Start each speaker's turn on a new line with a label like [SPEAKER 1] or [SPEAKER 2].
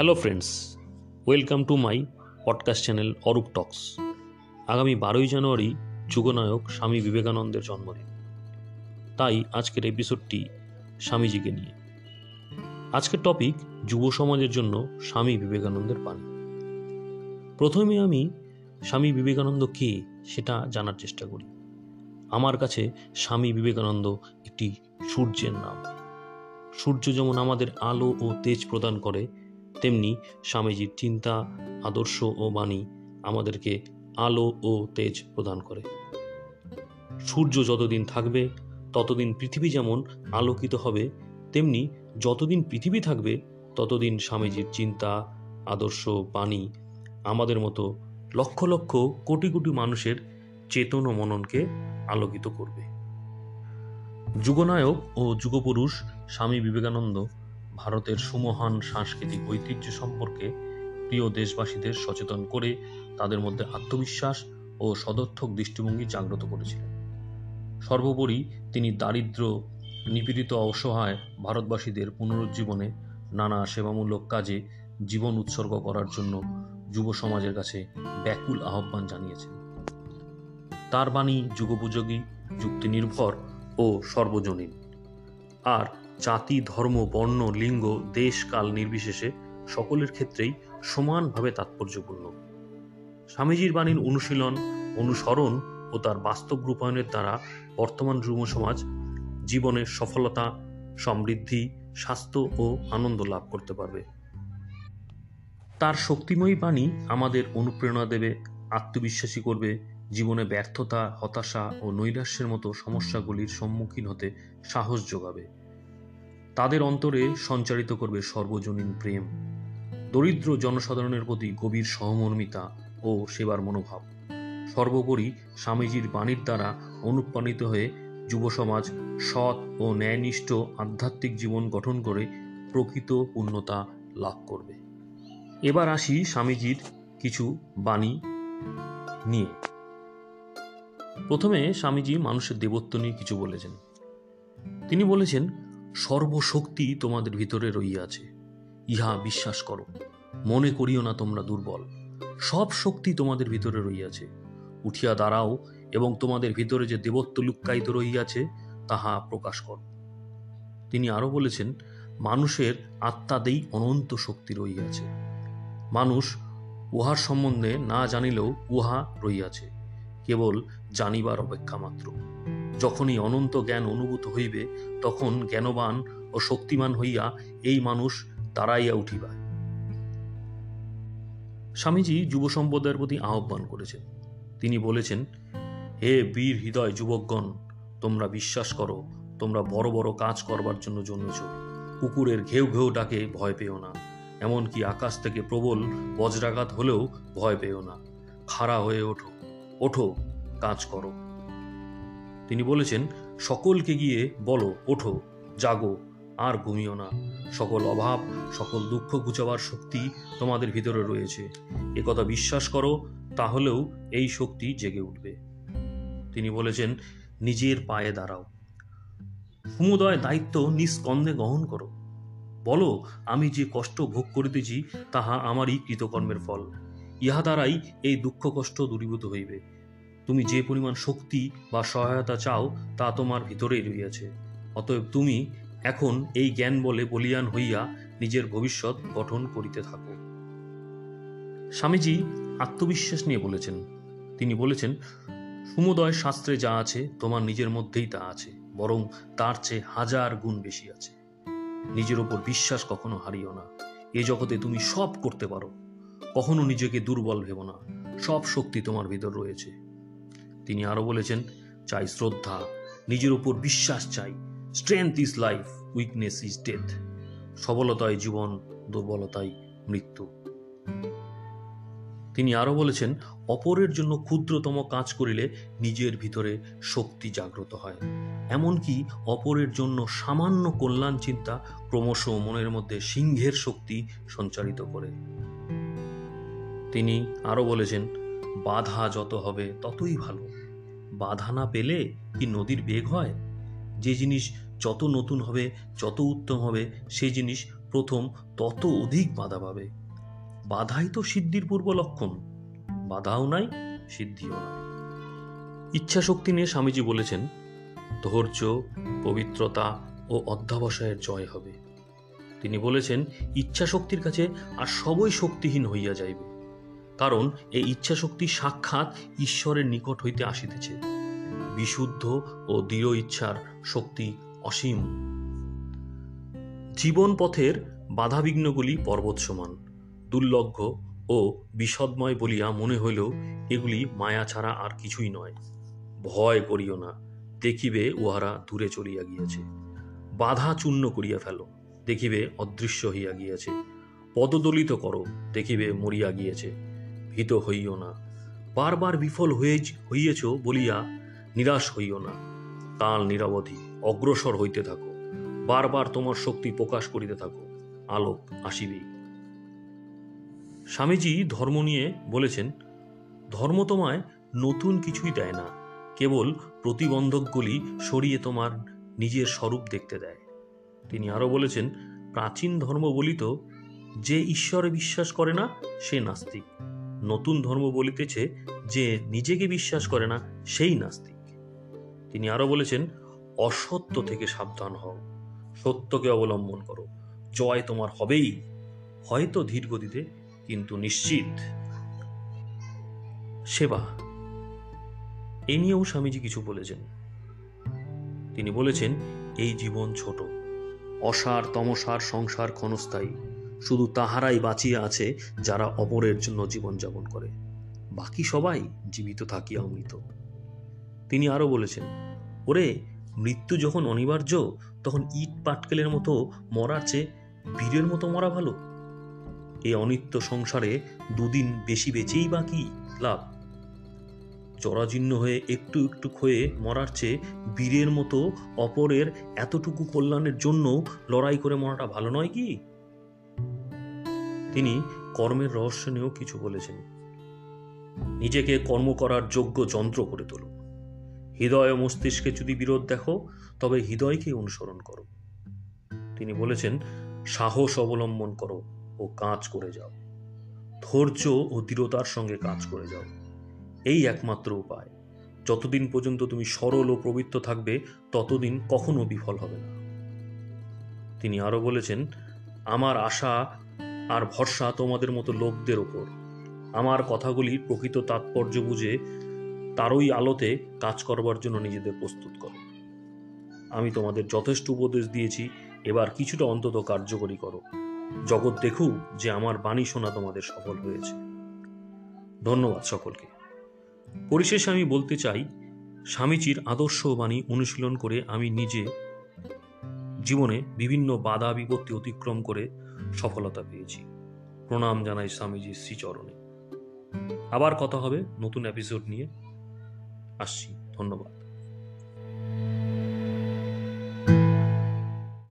[SPEAKER 1] Hello friends welcome to my podcast channel Arup talks আগামী বারোই জানুয়ারি যুগনায়ক স্বামী বিবেকানন্দের জন্মদিন। তাই আজকের এপিসোডটি স্বামীজিকে নিয়ে। আজকের টপিক যুব সমাজের জন্য স্বামী বিবেকানন্দের বাণী প্রথমে আমি স্বামী বিবেকানন্দ কে সেটা জানার চেষ্টা করি। আমার কাছে স্বামী বিবেকানন্দ একটি সূর্যের নাম। সূর্য যেমন আমাদের আলো ও তেজ প্রদান করে তেমনি স্বামীজির চিন্তা, আদর্শ ও বাণী আমাদেরকে আলো ও তেজ প্রদান করে। সূর্য যতদিন থাকবে, ততদিন পৃথিবী যেমন আলোকিত হবে, তেমনি যতদিন পৃথিবী থাকবে, ততদিন স্বামীজির চিন্তা, আদর্শ, বাণী আমাদের মতো লক্ষ লক্ষ কোটি কোটি মানুষের চেতন ও মননকে আলোকিত করবে। যুগনায়ক ও যুগপুরুষ স্বামী বিবেকানন্দ ভারতের সুমহান সাংস্কৃতিক ঐতিহ্য সম্পর্কে প্রিয় দেশবাসীদের সচেতন করে তাদের মধ্যে আত্মবিশ্বাস ও সদর্থক দৃষ্টিভঙ্গি জাগ্রত করেছিলেন। সর্বোপরি তিনি দারিদ্র, নিপীড়িত, অসহায় ভারতবাসীদের পুনরুজ্জীবনে নানা সেবামূলক কাজে জীবন উৎসর্গ করার জন্য যুব সমাজের কাছে ব্যাকুল আহ্বান জানিয়েছেন। তার বাণী যুগোপযোগী, যুক্তিনির্ভর ও সর্বজনীন। আর জাতি, ধর্ম, বর্ণ, লিঙ্গ, দেশ, কাল নির্বিশেষে সকলের ক্ষেত্রেই সমানভাবে তাৎপর্যপূর্ণ। স্বামীজির বাণীর অনুশীলন, অনুসরণ ও তার বাস্তব রূপায়ণের দ্বারা বর্তমান যুব সমাজ জীবনের সফলতা, সমৃদ্ধি, স্বাস্থ্য ও আনন্দ লাভ করতে পারবে। তার শক্তিময়ী বাণী আমাদের অনুপ্রেরণা দেবে, আত্মবিশ্বাসী করবে, জীবনে ব্যর্থতা, হতাশা ও নৈরাশ্যের মতো সমস্যাগুলির সম্মুখীন হতে সাহস যোগাবে। তাদের অন্তরে সঞ্চারিত করবে সর্বজনীন প্রেম, দরিদ্র জনসাধারণের প্রতি গভীর সহমর্মিতা ও সেবার মনোভাব। সর্বোপরি স্বামীজির বাণীর দ্বারা অনুপ্রাণিত হয়ে যুব সমাজ সৎ ও ন্যায়নিষ্ঠ আধ্যাত্মিক জীবন গঠন করে প্রকৃত পূর্ণতা লাভ করবে। এবার আসি স্বামীজির কিছু বাণী নিয়ে। প্রথমে স্বামীজি মানুষের দেবত্ব নিয়ে কিছু বলেছেন। তিনি বলেছেন সর্বশক্তি তোমাদের ভিতরে রইয়াছে ইহা বিশ্বাস করো, মনে করিও না তোমরা দুর্বল। সব শক্তি তোমাদের ভিতরে রইয়াছে উঠিয়া দাঁড়াও এবং তোমাদের ভিতরে যে দেবত্ব লুক্কায়িত রইয়াছে তাহা প্রকাশ করো। তিনি আরও বলেছেন, মানুষের আত্মাদেই অনন্ত শক্তি রইয়াছে মানুষ উহার সম্বন্ধে না জানিলেও উহা রইয়াছে কেবল জানিবার অপেক্ষা মাত্র। যখনই অনন্ত জ্ঞান অনুভূত হইবে, তখন জ্ঞানবান ও শক্তিমান হইয়া এই মানুষ দাঁড়াইয়া উঠিবা। স্বামীজি যুব সম্প্রদায়ের প্রতি আহ্বান করেছেন। তিনি বলেছেন, হে বীর হৃদয় যুবকগণ, তোমরা বিশ্বাস করো, তোমরা বড় বড় কাজ করবার জন্য জন্মেছ। কুকুরের ঘেউ ঘেউ ডাকে ভয় পেও না, এমনকি আকাশ থেকে প্রবল বজ্রাঘাত হলেও ভয় পেও না। খাড়া হয়ে ওঠো ওঠো, কাজ করো। তিনি বলেছেন, সকলকে গিয়ে বলো, ওঠো, জাগো, আর ঘুমিও না। সকল অভাব, সকল দুঃখ ঘুচাবার শক্তি তোমাদের ভিতরে রয়েছে। একথা বিশ্বাস করো, তাহলেও এই শক্তি জেগে উঠবে। তিনি বলেছেন, নিজের পায়ে দাঁড়াও। সমুদয় দায়িত্ব নিষ্কন্দে গ্রহণ করো। বলো, আমি যে কষ্ট ভোগ করিতেছি, তাহা আমারই কৃতকর্মের ফল। ইহা দ্বারাই এই দুঃখ কষ্ট দূরীভূত হইবে। তুমি যে পরিমাণ শক্তি বা সহায়তা চাও তা তোমার ভিতরেই রইয়াছে অতএব তুমি এখন এই জ্ঞান বলে বলিয়ান হইয়া নিজের ভবিষ্যৎ গঠন করিতে থাকো। স্বামীজি আত্মবিশ্বাস নিয়ে বলেছেন। তিনি বলেছেন, সমুদয় শাস্ত্রে যা আছে তোমার নিজের মধ্যেই তা আছে, বরং তার চেয়ে হাজার গুণ বেশি আছে। নিজের ওপর বিশ্বাস কখনো হারিও না। এ জগতে তুমি সব করতে পারো। কখনো নিজেকে দুর্বল ভেবো না। সব শক্তি তোমার ভিতর রয়েছে। তিনি আরও বলেছেন, চাই শ্রদ্ধা, নিজের উপর বিশ্বাস চাই। Strength is life weakness is death সবলতায় জীবন দুর্বলতায় মৃত্যু। তিনি আরও বলেছেন, অপরের জন্য ক্ষুদ্রতম কাজ করিলে নিজের ভিতরে শক্তি জাগ্রত হয়। এমনকি অপরের জন্য সামান্য কল্যাণ চিন্তা ক্রমশ মনের মধ্যে সিংহের শক্তি সঞ্চারিত করে। তিনি আরও বলেছেন বাধা যত হবে ততই ভালো। বাধা না পেলে কি নদীর বেগ হয়? যে জিনিস যত নতুন হবে, যত উত্তম হবে সেই জিনিস প্রথম তত অধিক বাধা পাবে। বাধাই তো সিদ্ধির পূর্ব লক্ষণ। বাধাও নাই, সিদ্ধিও নাই। ইচ্ছা শক্তি নিয়ে স্বামীজি বলেছেন, ধৈর্য, পবিত্রতা ও অধ্যাবসায়ের জয় হবে। তিনি বলেছেন ইচ্ছা শক্তির কাছে আর সবই শক্তিহীন হইয়া যাইবে। কারণ এই ইচ্ছা শক্তি সাক্ষাৎ ঈশ্বরের নিকট হইতে আসিতেছে। বিশুদ্ধ ও দৃঢ় ইচ্ছার শক্তি অসীম। জীবন পথের বাধাবিঘ্নগুলি পর্বত সমান দুর্লভ্য ও বিশদময় বলিয়া মনে হইলেও এগুলি মায়া ছাড়া আর কিছুই নয়। ভয় করিও না, দেখিবে উহারা দূরে চলিয়া গিয়াছে। বাধা চূর্ণ করিয়া ফেলো, দেখিবে অদৃশ্য হইয়া গিয়াছে। পদদলিত করো, দেখিবে মরিয়া গিয়েছে। ভীত হইও না। বারবার বিফল হয়ে হইয়েছ বলিয়া নিরাশ হইও না। কাল নিরবধি অগ্রসর হইতে থাকো। বারবার তোমার শক্তি প্রকাশ করিতে থাকো। আলোক আসিবেই স্বামীজি ধর্ম নিয়ে বলেছেন, ধর্ম তোমায় নতুন কিছুই দেয় না। কেবল প্রতিবন্ধকগুলি সরিয়ে তোমার নিজের স্বরূপ দেখতে দেয়। তিনি আরও বলেছেন, প্রাচীন ধর্ম বলিত যে ঈশ্বরে বিশ্বাস করে না, সে নাস্তিক। নতুন ধর্ম বলিতেছে যে নিজেকে বিশ্বাস করে না সেই নাস্তিক। তিনি আরও বলেছেন, অসত্য থেকে সাবধান হও, সত্যকে অবলম্বন করো, জয় তোমার হবেই, হয়তো ধীর গতিতে কিন্তু নিশ্চিত। সেবা। এ নিয়েও স্বামীজি কিছু বলেছেন। তিনি বলেছেন, এই জীবন ছোট, অসার তমসার সংসার ক্ষণস্থায়ী শুধু তাহারাই বাঁচিয়া আছে যারা অপরের জন্য জীবনযাপন করে। বাকি সবাই জীবিত থাকিয়া মৃত তিনি আরও বলেছেন, ওরে, মৃত্যু যখন অনিবার্য, তখন ইট পাটকেলের মতো মরার চেয়ে বীরের মতো মরা ভালো। এই অনিত্য সংসারে দুদিন বেশি বেঁচেই বা কি লাভ? জরাজীর্ণ হয়ে একটু একটু ক্ষয়ে মরার চেয়ে বীরের মতো অপরের এতটুকু কল্যাণের জন্য লড়াই করে মরাটা ভালো নয় কি? তিনি কর্মের রহস্য নিয়েও কিছু বলেছেন। নিজেকে কর্ম করার যোগ্য যন্ত্র করে তোলো। হৃদয় ও মস্তিষ্কে যদি বিরোধ দেখো, তবে হৃদয়কে অনুসরণ করো। তিনি বলেছেন, সাহস অবলম্বন করো ও কাজ করে যাও। ধৈর্য ও দৃঢ়তার সঙ্গে কাজ করে যাও। এই একমাত্র উপায়। যতদিন পর্যন্ত তুমি সরল ও পবিত্র থাকবে, ততদিন কখনো বিফল হবে না। তিনি আরও বলেছেন, আমার আশা আর ভরসা তোমাদের মতো লোকদের ওপর। আমার কথাগুলি প্রকৃত তাৎপর্য বুঝে তারই আলোতে কাজ করবার জন্য নিজেদের প্রস্তুত করো। আমি তোমাদের যথেষ্ট উপদেশ দিয়েছি, এবার কিছুটা অন্তত কার্যকরী করো। জগৎ দেখুক যে আমার বাণী শোনা তোমাদের সফল হয়েছে। ধন্যবাদ সকলকে। পরিশেষে আমি বলতে চাই, স্বামীজির আদর্শ বাণী অনুশীলন করে আমি নিজে জীবনে বিভিন্ন বাধা বিপত্তি অতিক্রম করে সফলতা পেয়েছি। প্রণাম জানাই স্বামীজির শ্রীচরণে। আবার কথা হবে নতুন এপিসোড নিয়ে। আসছি ধন্যবাদ।